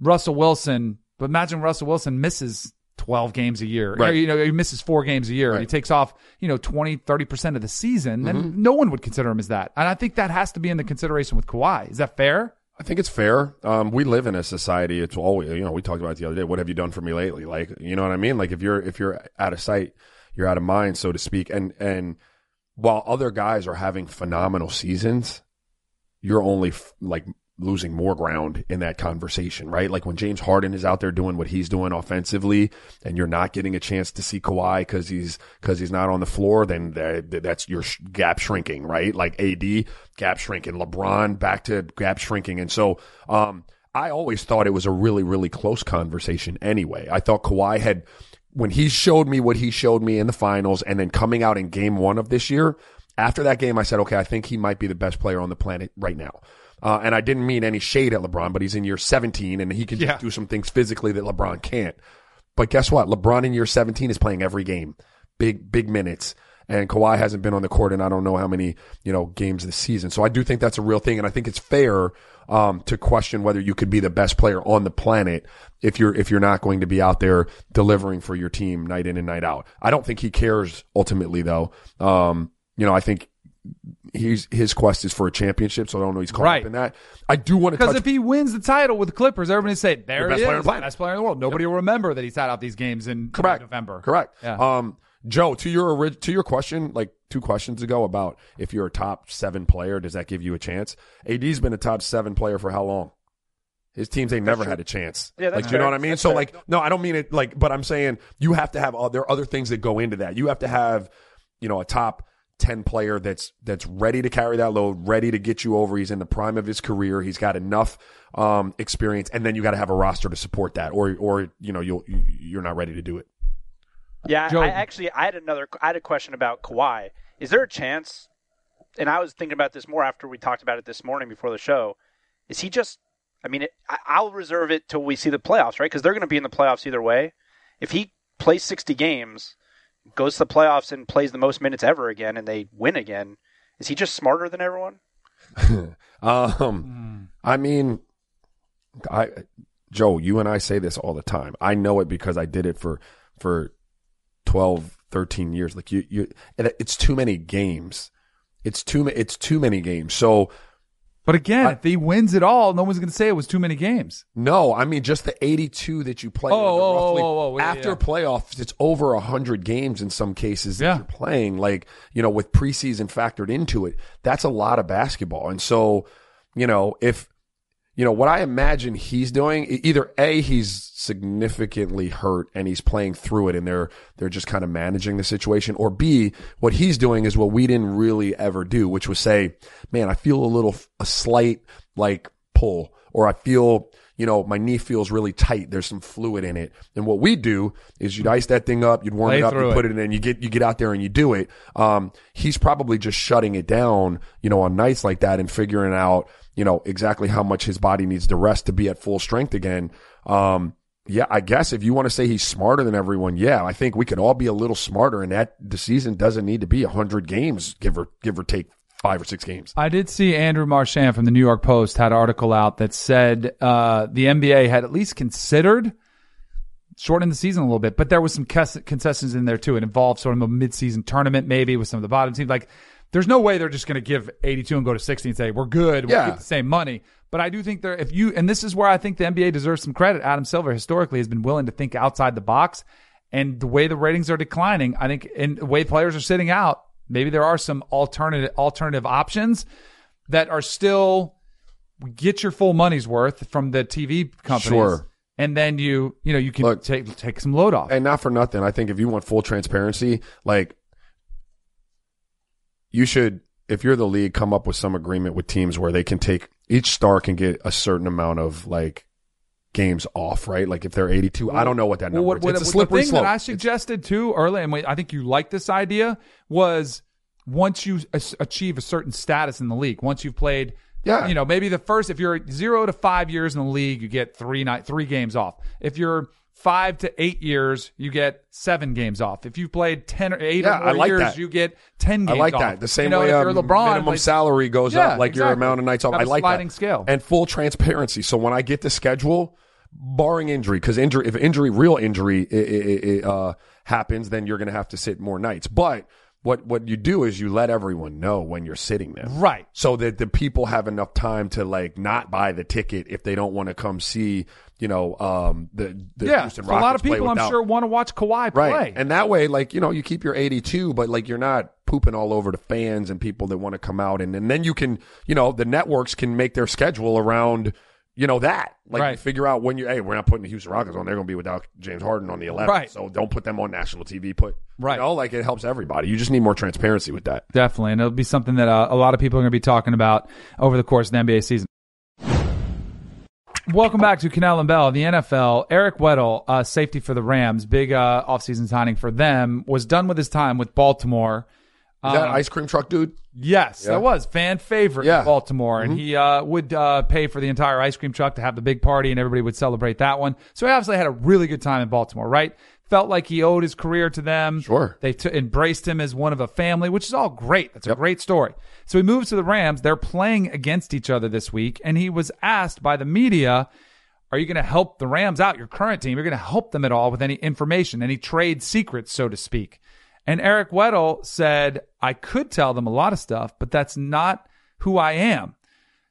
Russell Wilson, but imagine Russell Wilson misses 12 games a year. Right. Or, you know, he misses four games a year. Right. Mm-hmm. He takes off, you know, 20, 30% of the season. Then no one would consider him as that. And I think that has to be in the consideration with Kawhi. Is that fair? I think it's fair. Um, we live in a society. It's always, you know, we talked about it the other day. What have you done for me lately? Like, you know what I mean? Like if you're, if you're out of sight, you're out of mind, so to speak. And, and while other guys are having phenomenal seasons, you're only f- like losing more ground in that conversation, right? Like when James Harden is out there doing what he's doing offensively and you're not getting a chance to see Kawhi cause he's, cause he's not on the floor, then that, that's your sh- gap shrinking, right? Like AD gap shrinking, LeBron back to gap shrinking. And so, um, I always thought it was a really, really close conversation anyway. I thought Kawhi had, when he showed me what he showed me in the finals and then coming out in game one of this year, after that game, I said, okay, I think he might be the best player on the planet right now. Uh, and I didn't mean any shade at LeBron, but he's in year 17 and he can Yeah. do some things physically that LeBron can't. But guess what? LeBron in year 17 is playing every game, big, big minutes. And Kawhi hasn't been on the court in I don't know how many, you know, games this season. So I do think that's a real thing. And I think it's fair, um, to question whether you could be the best player on the planet if you're, if you're not going to be out there delivering for your team night in and night out. I don't think he cares ultimately though. Um, you know, I think he's, his quest is for a championship. So I don't know he's caught Right. up in that. I do want to Because touch if he wins the title with the Clippers, everybody say, there best he player the best player in the world. Nobody will remember that he sat out these games in Correct. November. Correct. Yeah. Um, Joe, to your to your question, like two questions ago about if you're a top seven player, does that give you a chance? AD's been a top seven player for how long? His teams ain't never had a chance. Yeah, like, you know what I mean? That's so fair. like, no, I don't mean it like, but I'm saying you have to have, uh, there are other things that go into that. You have to have, you know, a top 10 player that's, that's ready to carry that load, ready to get you over. He's in the prime of his career. He's got enough, um, experience. And then you got to have a roster to support that or, or, you know, you'll, you're not ready to do it. Yeah, Joe- I actually I had another I had a question about Kawhi. Is there a chance? And I was thinking about this more after we talked about it this morning before the show. Is he just? I mean, it, I, I'll reserve it till we see the playoffs, right? Because they're going to be in the playoffs either way. If he plays sixty games, goes to the playoffs and plays the most minutes ever again, and they win again, is he just smarter than everyone? Um, I mean, I, Joe, you and I say this all the time. I know it because I did it for, for 12, 13 years. Like you, you, and it's too many games. It's too, it's too many games. So But again, if he wins it all, no one's going to say it was too many games. no, I mean, just the 82 that you play. Oh, oh, roughly, oh, oh, yeah, after yeah. playoffs, it's over a hundred games in some cases that Yeah. you're playing. Like, you know, with preseason factored into it, that's a lot of basketball. And so, you know, if, you know, what I imagine he's doing, either A, he's significantly hurt and he's playing through it and they're, they're just kind of managing the situation. Or B, what he's doing is what we didn't really ever do, which was say, man, I feel a little, a slight like pull or I feel, you know, my knee feels really tight. There's some fluid in it. And what we do is you'd ice that thing up, you'd warm Lay it up, you put it. it in, and you get, you get out there and you do it. Um, he's probably just shutting it down, you know, on nights like that and figuring out, you know, exactly how much his body needs to rest to be at full strength again. Um, yeah, I guess if you want to say he's smarter than everyone, yeah, I think we could all be a little smarter and that the season doesn't need to be a hundred games, give or, give or take five or six games. I did see Andrew Marchand from the New York Post had an article out that said uh, the NBA had at least considered shortening the season a little bit, but there was some concessions in there too. It involved sort of a midseason tournament, maybe with some of the bottom teams. Like, there's no way they're just going to give 82 and go to 60 and say we're good, we'll Yeah. keep the same money. But I do think there, if you, and this is where I think the NBA deserves some credit. Adam Silver historically has been willing to think outside the box, and the way the ratings are declining, I think, and the way players are sitting out, maybe there are some alternative alternative options that are still get your full money's worth from the TV companies. Sure. And then you, you know, you can Look, take take some load off. and not for nothing. I think if you want full transparency, like you should, if you're the league, come up with some agreement with teams where they can take each star can get a certain amount of like games off, right? Like if they're 82, I don't know what that Well, number what, is. what, It's a what- slippery the thing slope. that I suggested too early, and I think you like this idea, was once you achieve a certain status in the league, once you've played Yeah. You know, maybe the first if you're zero to five years in the league, you get three night three games off. If you're five to eight years, you get seven games off. If you've played ten or eight Yeah, or I like years, that. you get ten I like off. that. The same You know, way if you're um, LeBron, minimum like- salary goes Yeah, up, like your amount of nights off. I like sliding that. scale. and full transparency. So when I get the schedule, barring injury, because injury, if injury, real injury, i i i uh, happens, then you're going to have to sit more nights. But what what you do is you let everyone know when you're sitting there Right. So that the people have enough time to like not buy the ticket if they don't want to come see, you know, um, the the yeah, a lot of people, I'm sure, want to watch Kawhi play. Right. And that way, like, you know, you keep your 82, but like you're not pooping all over the fans and people that want to come out. And, and then you can, you know, the networks can make their schedule around, you know, that. Like Right. figure out when you, hey, we're not putting the Houston Rockets on. They're going to be without James Harden on the 11th. Right. So don't put them on national TV. Put, Right. You know, like it helps everybody. You just need more transparency with that. Definitely, and it'll be something that uh, a lot of people are going to be talking about over the course of the NBA season. Welcome back to Kanell and Bell, the NFL. Eric Weddle, uh, safety for the Rams, big uh, offseason signing for them, was done with his time with Baltimore. Is that ice cream truck dude? Yes, Yeah. that was fan favorite Yeah. in Baltimore, and he uh, would uh, pay for the entire ice cream truck to have the big party, and everybody would celebrate that one. So he obviously had a really good time in Baltimore, right? Felt like he owed his career to them. Sure. they t- embraced him as one of a family, which is all great. That's a great story. So he moves to the Rams. They're playing against each other this week, and he was asked by the media. Are you going to help the Rams out, your current team? You're going to help them at all with any information, any trade secrets, so to speak. And Eric Weddle said, I could tell them a lot of stuff, but that's not who I am.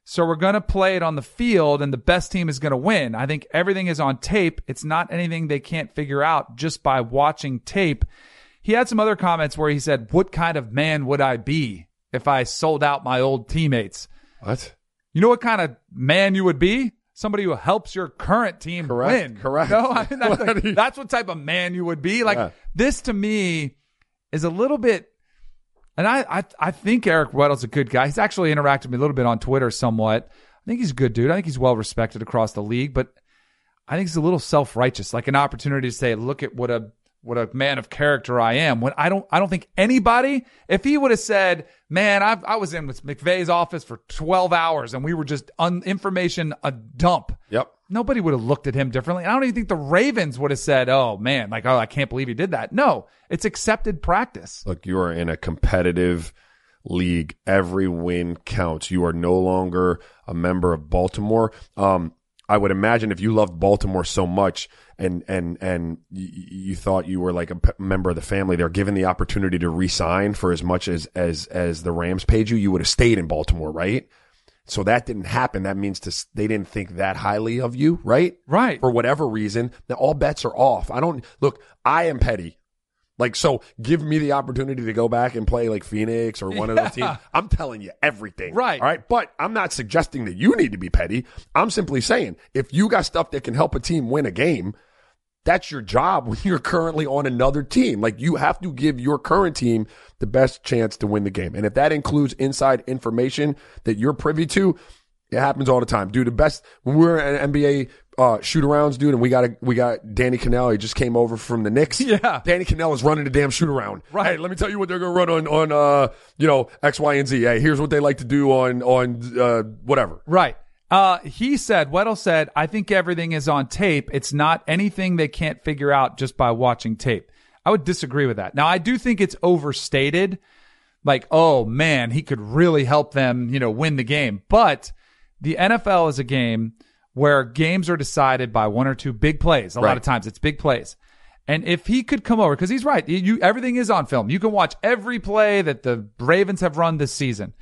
So we're going to play it on the field and the best team is going to win. I think everything is on tape. It's not anything they can't figure out just by watching tape. He had some other comments where he said, What kind of man would I be if I sold out my old teammates? What? You know what kind of man you would be? Somebody who helps your current team Correct, win. correct. No, I mean, that's, What like- that's what type of man you would be. Like Yeah. this to me is a little bit. And I, I, I think Eric Weddle's a good guy. He's actually interacted with me a little bit on Twitter somewhat. I think he's a good dude. I think he's well respected across the league, but I think he's a little self righteous, like an opportunity to say, look at what a what a man of character I am. When I don't I don't think anybody, if he would have said, Man, I I was in with McVay's office for twelve hours and we were just un, information a dump. Yep. Nobody would have looked at him differently. I don't even think the Ravens would have said, Oh man, like, oh, I can't believe he did that. No, it's accepted practice. Look, you are in a competitive league. Every win counts. You are no longer a member of Baltimore. Um, I would imagine if you loved Baltimore so much and and and y- y- you thought you were like a p- member of the family, they're given the opportunity to re-sign for as much as as as the Rams paid you, you would have stayed in Baltimore, right? So that didn't happen. That means to they didn't think that highly of you, right? Right. For whatever reason, now all bets are off. I don't look. I am petty. Like so, give me the opportunity to go back and play like Phoenix or one of those teams. I'm telling you everything. Right. All right. But I'm not suggesting that you need to be petty. I'm simply saying if you got stuff that can help a team win a game, that's your job when you're currently on another team. Like you have to give your current team the best chance to win the game. And if that includes inside information that you're privy to, it happens all the time. Dude, the best when we were at NBA uh shoot arounds, dude, and we got a we got Danny Kanell, he just came over from the Knicks. Yeah. Danny Kanell is running the damn shoot around. Right. Hey, let me tell you what they're gonna run on on uh you know, X, Y, and Z. Hey, here's what they like to do on on uh whatever. Right. Uh, he said, Weddle said, I think everything is on tape. It's not anything they can't figure out just by watching tape. I would disagree with that. Now, I do think it's overstated. Like, oh man, he could really help them, you know, win the game. But the NFL is a game where games are decided by one or two big plays. A lot of times it's big plays. And if he could come over, because he's right, you, everything is on film. You can watch every play that the Ravens have run this season,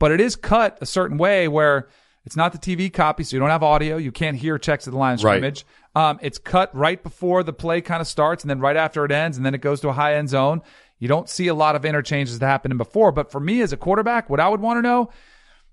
but it is cut a certain way where it's not the TV copy, so you don't have audio. You can't hear checks of the line of Right. scrimmage. Um, it's cut right before the play kind of starts, and then right after it ends, and then it goes to a high end zone. You don't see a lot of interchanges that happened before. But for me as a quarterback, what I would want to know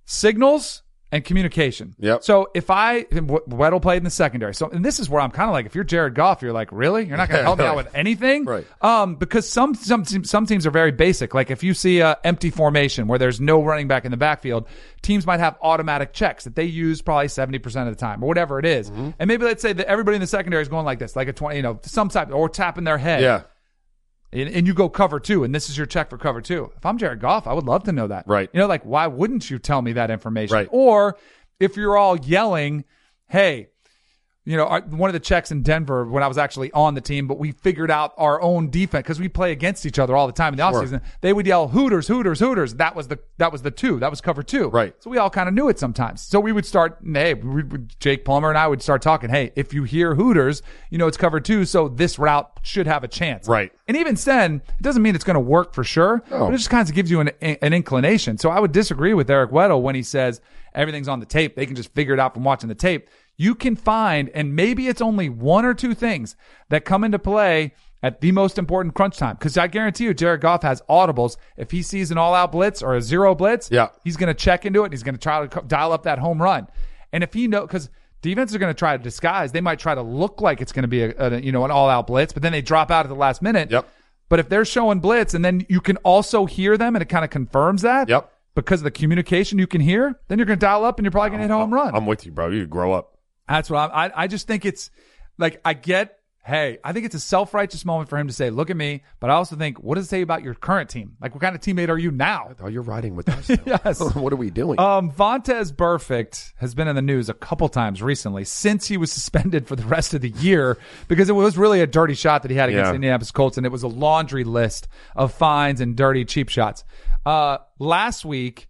signals and communication. Yep. So if I Weddle played in the secondary, so and this is where I'm kind of like, if you're Jared Goff, you're like, really, you're not going to help me out with anything, Right. Um, because some some some teams are very basic. Like if you see a empty formation where there's no running back in the backfield, teams might have automatic checks that they use probably seventy percent of the time or whatever it is. Mm-hmm. And maybe let's say that everybody in the secondary is going like this, like a twenty, you know, some type or tapping their head. Yeah. And, and you go cover two, and this is your check for cover two. If I'm Jared Goff, I would love to know that. Right. You know, like why wouldn't you tell me that information? Right. Or if you're all yelling, "Hey." You know, our, one of the checks in Denver when I was actually on the team, but we figured out our own defense because we play against each other all the time in the offseason. They would yell Hooters, Hooters, Hooters. That was the that was the two. That was cover two. Right. So we all kind of knew it sometimes. So we would start, hey, we, Jake Plummer and I would start talking, hey, if you hear Hooters, you know it's cover two, so this route should have a chance. Right. And even then, it doesn't mean it's going to work for sure, but it just kind of gives you an, an inclination. So I would disagree with Eric Weddle when he says everything's on the tape. They can just figure it out from watching the tape. You can find, and maybe it's only one or two things that come into play at the most important crunch time. Because I guarantee you, Jared Goff has audibles. If he sees an all-out blitz or a zero blitz, Yeah. he's going to check into it. and He's going to try to dial up that home run. And if he know, because defenses are going to try to disguise, they might try to look like it's going to be a, a you know an all-out blitz, but then they drop out at the last minute. Yep. But if they're showing blitz, and then you can also hear them, and it kind of confirms that. Yep. Because of the communication you can hear, then you're going to dial up, and you're probably going to hit a home run. I'm with you, bro. You grow up. That's what I'm, I, I just think it's like, I get, hey, I think it's a self righteous moment for him to say, look at me. But I also think, what does it say about your current team? Like, what kind of teammate are you now? Oh, you're riding with us. Yes. what are we doing? Um, Vontaze Burfict has been in the news a couple times recently since he was suspended for the rest of the year because it was really a dirty shot that he had against Yeah. the Indianapolis Colts, and it was a laundry list of fines and dirty cheap shots. Uh, last week,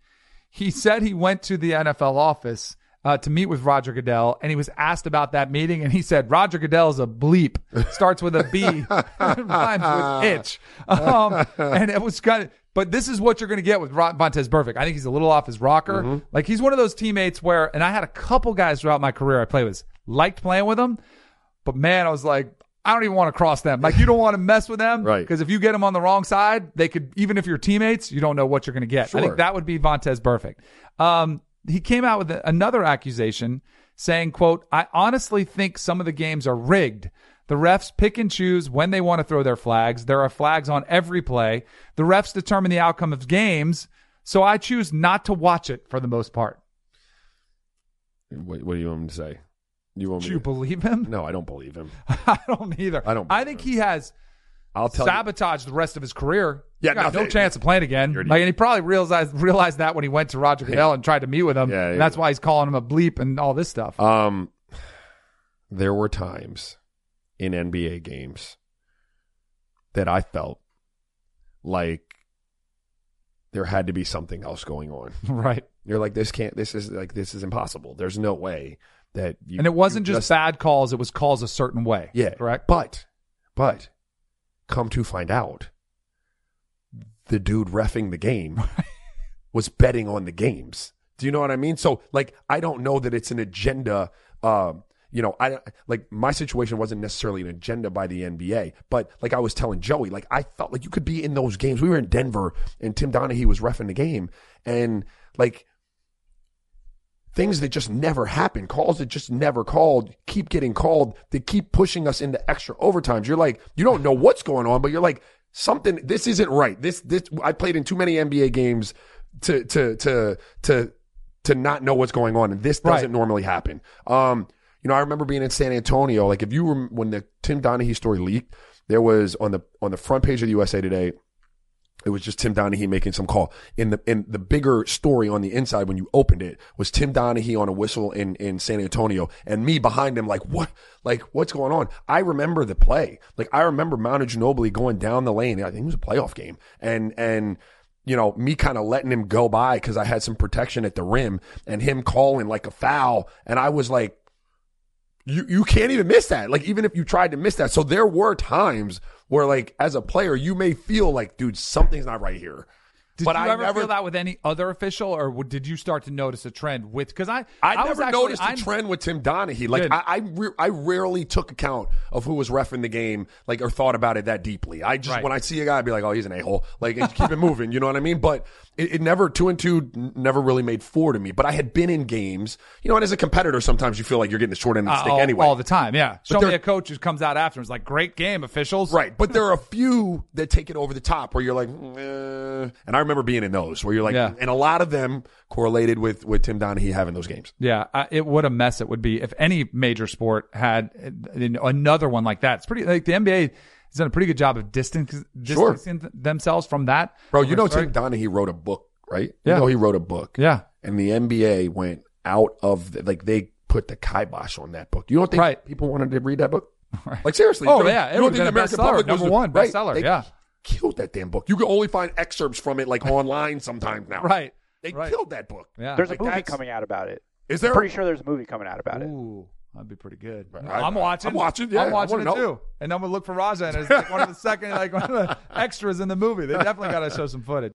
he said he went to the NFL office uh, to meet with Roger Goodell, and he was asked about that meeting, and he said Roger Goodell is a bleep, starts with a B, rhymes with itch, um, and it was kind of. But this is what you're going to get with Ron- Vontaze Burfict. I think he's a little off his rocker. Like he's one of those teammates where, and I had a couple guys throughout my career I played with, liked playing with him, but man, I was like, I don't even want to cross them. Like you don't want to mess with them, Right. Because if you get them on the wrong side, they could even if you're teammates, you don't know what you're going to get. I think that would be Vontaze Burfict. Um, he came out with another accusation saying, "quote I honestly think some of the games are rigged." The refs pick and choose when they want to throw their flags. There are flags on every play. The refs determine the outcome of games, so I choose not to watch it for the most part. what, what do you want me to say? You want Do me you to, believe him? No, I don't believe him. I don't either. I don't I think him. he has I'll tell you. sabotaged the rest of his career. Yeah, got no chance of playing again. You're- Like, and he probably realized realized that when he went to Roger Goodell and tried to meet with him. Yeah, that's why he's calling him a bleep and all this stuff. Um, there were times in NBA games that I felt like there had to be something else going on. right. You're like, this can't. This is like this is impossible. There's no way that. You, And it wasn't you just, bad calls; it was calls a certain way. Yeah, correct. But, but, come to find out, the dude refing the game was betting on the games. Do you know what I mean? So, like, I don't know that it's an agenda. Um, you know, I like my situation wasn't necessarily an agenda by the NBA, but like I was telling Joey, like I felt like you could be in those games. We were in Denver, and Tim Donaghy was refing the game, and like things that just never happen, calls that just never called, keep getting called, they keep pushing us into extra overtimes. You're like, you don't know what's going on, but you're like, something, this isn't right. This, this, I played in too many NBA games to, to, to, to, to not know what's going on. And this doesn't Right. normally happen. Um, you know, I remember being in San Antonio. Like if you were, when the Tim Donaghy story leaked, there was on the, on the front page of the USA Today, it was just Tim Donaghy making some call. In the in the bigger story on the inside when you opened it was Tim Donaghy on a whistle in in San Antonio and me behind him like what like what's going on? I remember the play. Like I remember Manu Ginobili going down the lane. I think it was a playoff game. And and you know, me kind of letting him go by because I had some protection at the rim and him calling like a foul. And I was like, you you can't even miss that. Like even if you tried to miss that. So there were times where like as a player you may feel like dude something's not right here. Did but you I ever never feel that with any other official, or did you start to notice a trend with? Because I, I, was never actually- noticed I- a trend with Tim Donaghy. Like Good. I, I, re- I rarely took account of who was refing the game, like or thought about it that deeply. I just Right. when I see a guy, I'd be like, oh, he's an a hole. Like and keep it moving. You know what I mean? But it, it never two and two never really made four to me. But I had been in games, you know, and as a competitor, sometimes you feel like you're getting the short end of the uh, stick all, anyway. all the time. Yeah, show me a coach who comes out after and is like, "Great game, officials." Right, but there are a few that take it over the top where you're like, eh. and I remember being in those where you're like, Yeah. and a lot of them correlated with with Tim Donaghy having those games. Yeah, I, it what a mess it would be if any major sport had uh, another one like that. It's pretty like the NBA has done a pretty good job of distance, Sure. distancing th- themselves from that. Bro, you know Sorry. Tim Donaghy wrote a book, right? Yeah. You know he wrote a book. Yeah. And the NBA went out of the, like they put the kibosh on that book. You don't think Right. people wanted to read that book? Like seriously? Oh, you yeah, it you been the a American bestseller, public number was- one right, bestseller, they yeah. Killed that damn book. You can only find excerpts from it like online sometimes now. Right. They Right. killed that book. Yeah. There's Like a movie that's- coming out about it. Is there? Pretty sure there's a movie coming out about it. Ooh, that'd be pretty good. I- I'm watching. I'm watching, yeah, I'm I watching it wanna know. too. And I'm gonna look for Raja and it's like one of the second, like one of the extras in the movie. They definitely got to show some footage.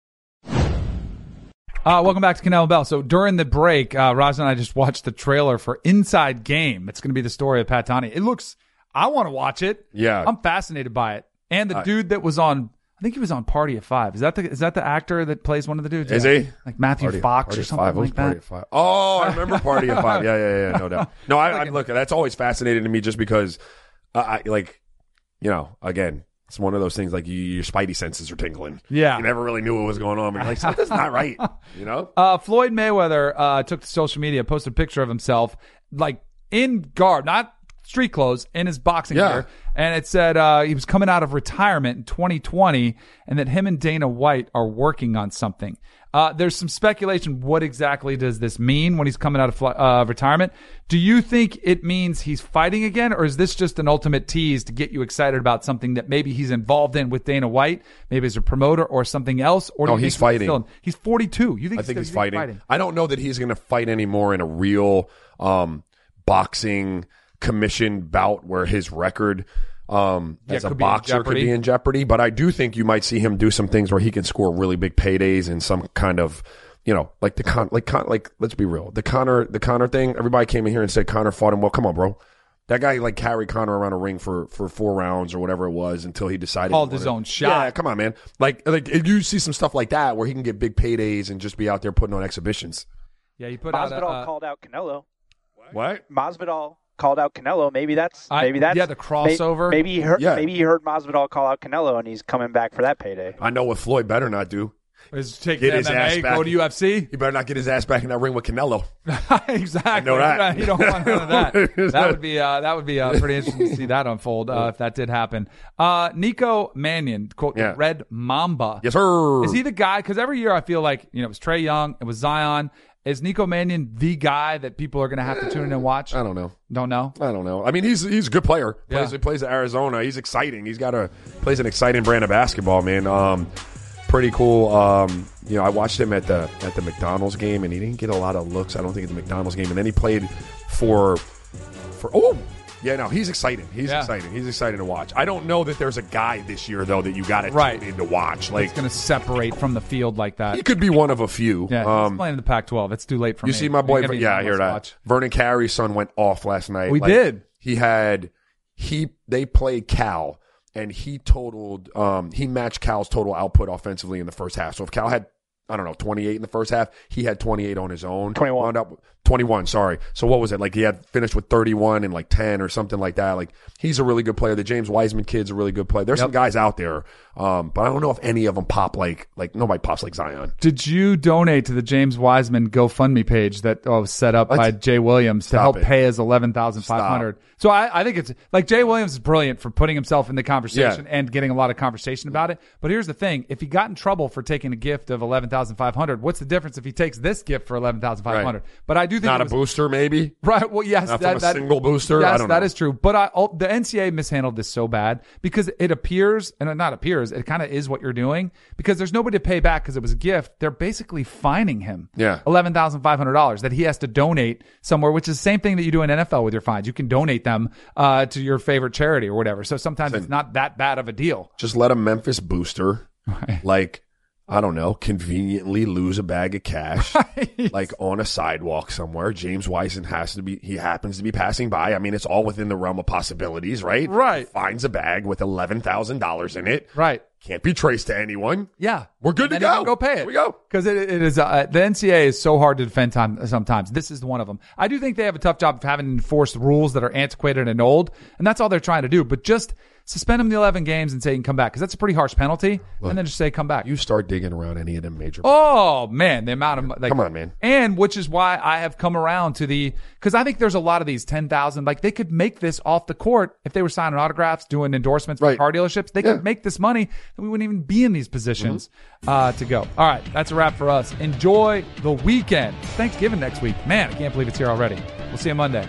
Uh, welcome back to Kanell Bell. So during the break, uh, Raja and I just watched the trailer for Inside Game. It's going to be the story of Patani. It looks. I want to watch it. Yeah. I'm fascinated by it. And the dude that was on. I think he was on Party of Five. Is that the is that the actor that plays one of the dudes? Is Yeah. he? Like Matthew Party- Fox Party or something Five. Like Party that? of Five? Oh, I remember Party of Five. Yeah, yeah, yeah, no doubt. No, I, I look. That's always fascinating to me, just because, uh, I like, you know, again, it's one of those things like you, your spidey senses are tingling. Yeah. you never really knew what was going on. But you're like, something's not right. You know? Uh, Floyd Mayweather uh, took to social media, posted a picture of himself, like in garb, not street clothes, in his boxing Yeah. gear, and it said uh, he was coming out of retirement in 2020, and that him and Dana White are working on something. Uh, there's some speculation. What exactly does this mean when he's coming out of uh, retirement? Do you think it means he's fighting again, or is this just an ultimate tease to get you excited about something that maybe he's involved in with Dana White, maybe as a promoter or something else? Or No, think he's fighting. still- he's 42. You think I think still- he's you fighting. I don't know that he's going to fight anymore in a real um, boxing commission bout where his record um, Yeah, as a could be in boxer could be in jeopardy. But I do think you might see him do some things where he can score really big paydays in some kind of. You know, like the con, like con, like let's be real. The Connor, the Connor thing. Everybody came in here and said Connor fought him well. Come on, bro. That guy like carried Connor around a ring for for four rounds or whatever it was until he decided he Called his own shot. Yeah, come on, man. Like like if you see some stuff like that where he can get big paydays and just be out there putting on exhibitions. Yeah, he put out Masvidal uh, called out Canelo. What? Masvidal called out Canelo. Maybe that's I- maybe that's yeah, the crossover. Maybe, he heard Yeah. maybe he heard Masvidal call out Canelo and he's coming back for that payday. I know what Floyd better not do. is take Get the his ass back. go to UFC. He better not get his ass back in that ring with Canelo. exactly. I know that. You don't want none of that. That would be uh, that would be uh, pretty interesting to see that unfold uh, if that did happen. Uh, Nico Mannion, quote Yeah. Red Mamba. Yes, sir. Is he the guy? Because every year I feel like you know it was Trae Young, it was Zion. Is Nico Mannion the guy that people are going to have to tune in and watch? I don't know. Don't know. I don't know. I mean, he's he's a good player. Plays, Yeah. He plays at Arizona. He's exciting. He's got a plays an exciting brand of basketball, man. Um, pretty cool. Um, you know, I watched him at the at the McDonald's game, and he didn't get a lot of looks. I don't think at the McDonald's game, and then he played for for oh. Yeah, no, he's exciting. He's Yeah. exciting. He's exciting to watch. I don't know that there's a guy this year though that you got to Right. tune in to watch. Like It's going to separate from the field like that. he could be one of a few. Yeah, he's Um, playing in the Pac-12. It's too late for you me. You see my boy, Give yeah, I hear that. watch. Vernon Carey's son went off last night. We did. He had he they played Cal and he totaled um he matched Cal's total output offensively in the first half. So if Cal had I don't know, 28 in the first half. He had 28 on his own. 21. Wound up 21, sorry. So what was it? Like he had finished with 31 and like 10 or something like that. Like he's a really good player. The James Wiseman kid's a really good player. There's some guys out there. Um, but I don't know if any of them pop like, like nobody pops like Zion. Did you donate to the James Wiseman GoFundMe page that uh, was set up What? by Jay Williams to help it. pay his eleven thousand five hundred? So I, I think it's like Jay Williams is brilliant for putting himself in the conversation Yeah. and getting a lot of conversation about it. But here's the thing: if he got in trouble for taking a gift of eleven thousand five hundred, what's the difference if he takes this gift for eleven thousand five hundred? But I do think Not a was- booster, maybe. Right. Well, yes, Not that, from a that- single booster? Yes, I don't that is true. But I, oh, the NCAA mishandled this so bad because it appears, and it not appears, it kind of is what you're doing because there's nobody to pay back because it was a gift. They're basically fining him. Yeah. eleven thousand five hundred dollars that he has to donate somewhere, which is the same thing that you do in NFL with your fines. You can donate them uh, to your favorite charity or whatever. So sometimes it's not that bad of a deal. just let a Memphis booster, like I don't know, conveniently lose a bag of cash, like on a sidewalk somewhere. James Wiseman has to be. He happens to be passing by. I mean, it's all within the realm of possibilities, right? Right. Finds a bag with eleven thousand dollars in it. Right. Can't be traced to anyone. Yeah, We're good And to go. Go pay it. Here we go. because it, it is uh, the NCAA is so hard to defend time, sometimes. This is one of them. I do think they have a tough job of having enforced rules that are antiquated and old, and that's all they're trying to do. But just suspend him the 11 games and say he can come back because that's a pretty harsh penalty. and then just say come back. You start digging around any of them major. Oh man, the amount of like, Come on, man. and which is why I have come around to the because I think there's a lot of these ten thousand like they could make this off the court if they were signing autographs, doing endorsements for Right. car dealerships. They Yeah. Mm-hmm. could make this money, and we wouldn't even be in these positions uh, to go. All right, that's a wrap for us. Enjoy the weekend. Thanksgiving next week, man. I can't believe it's here already. We'll see you Monday.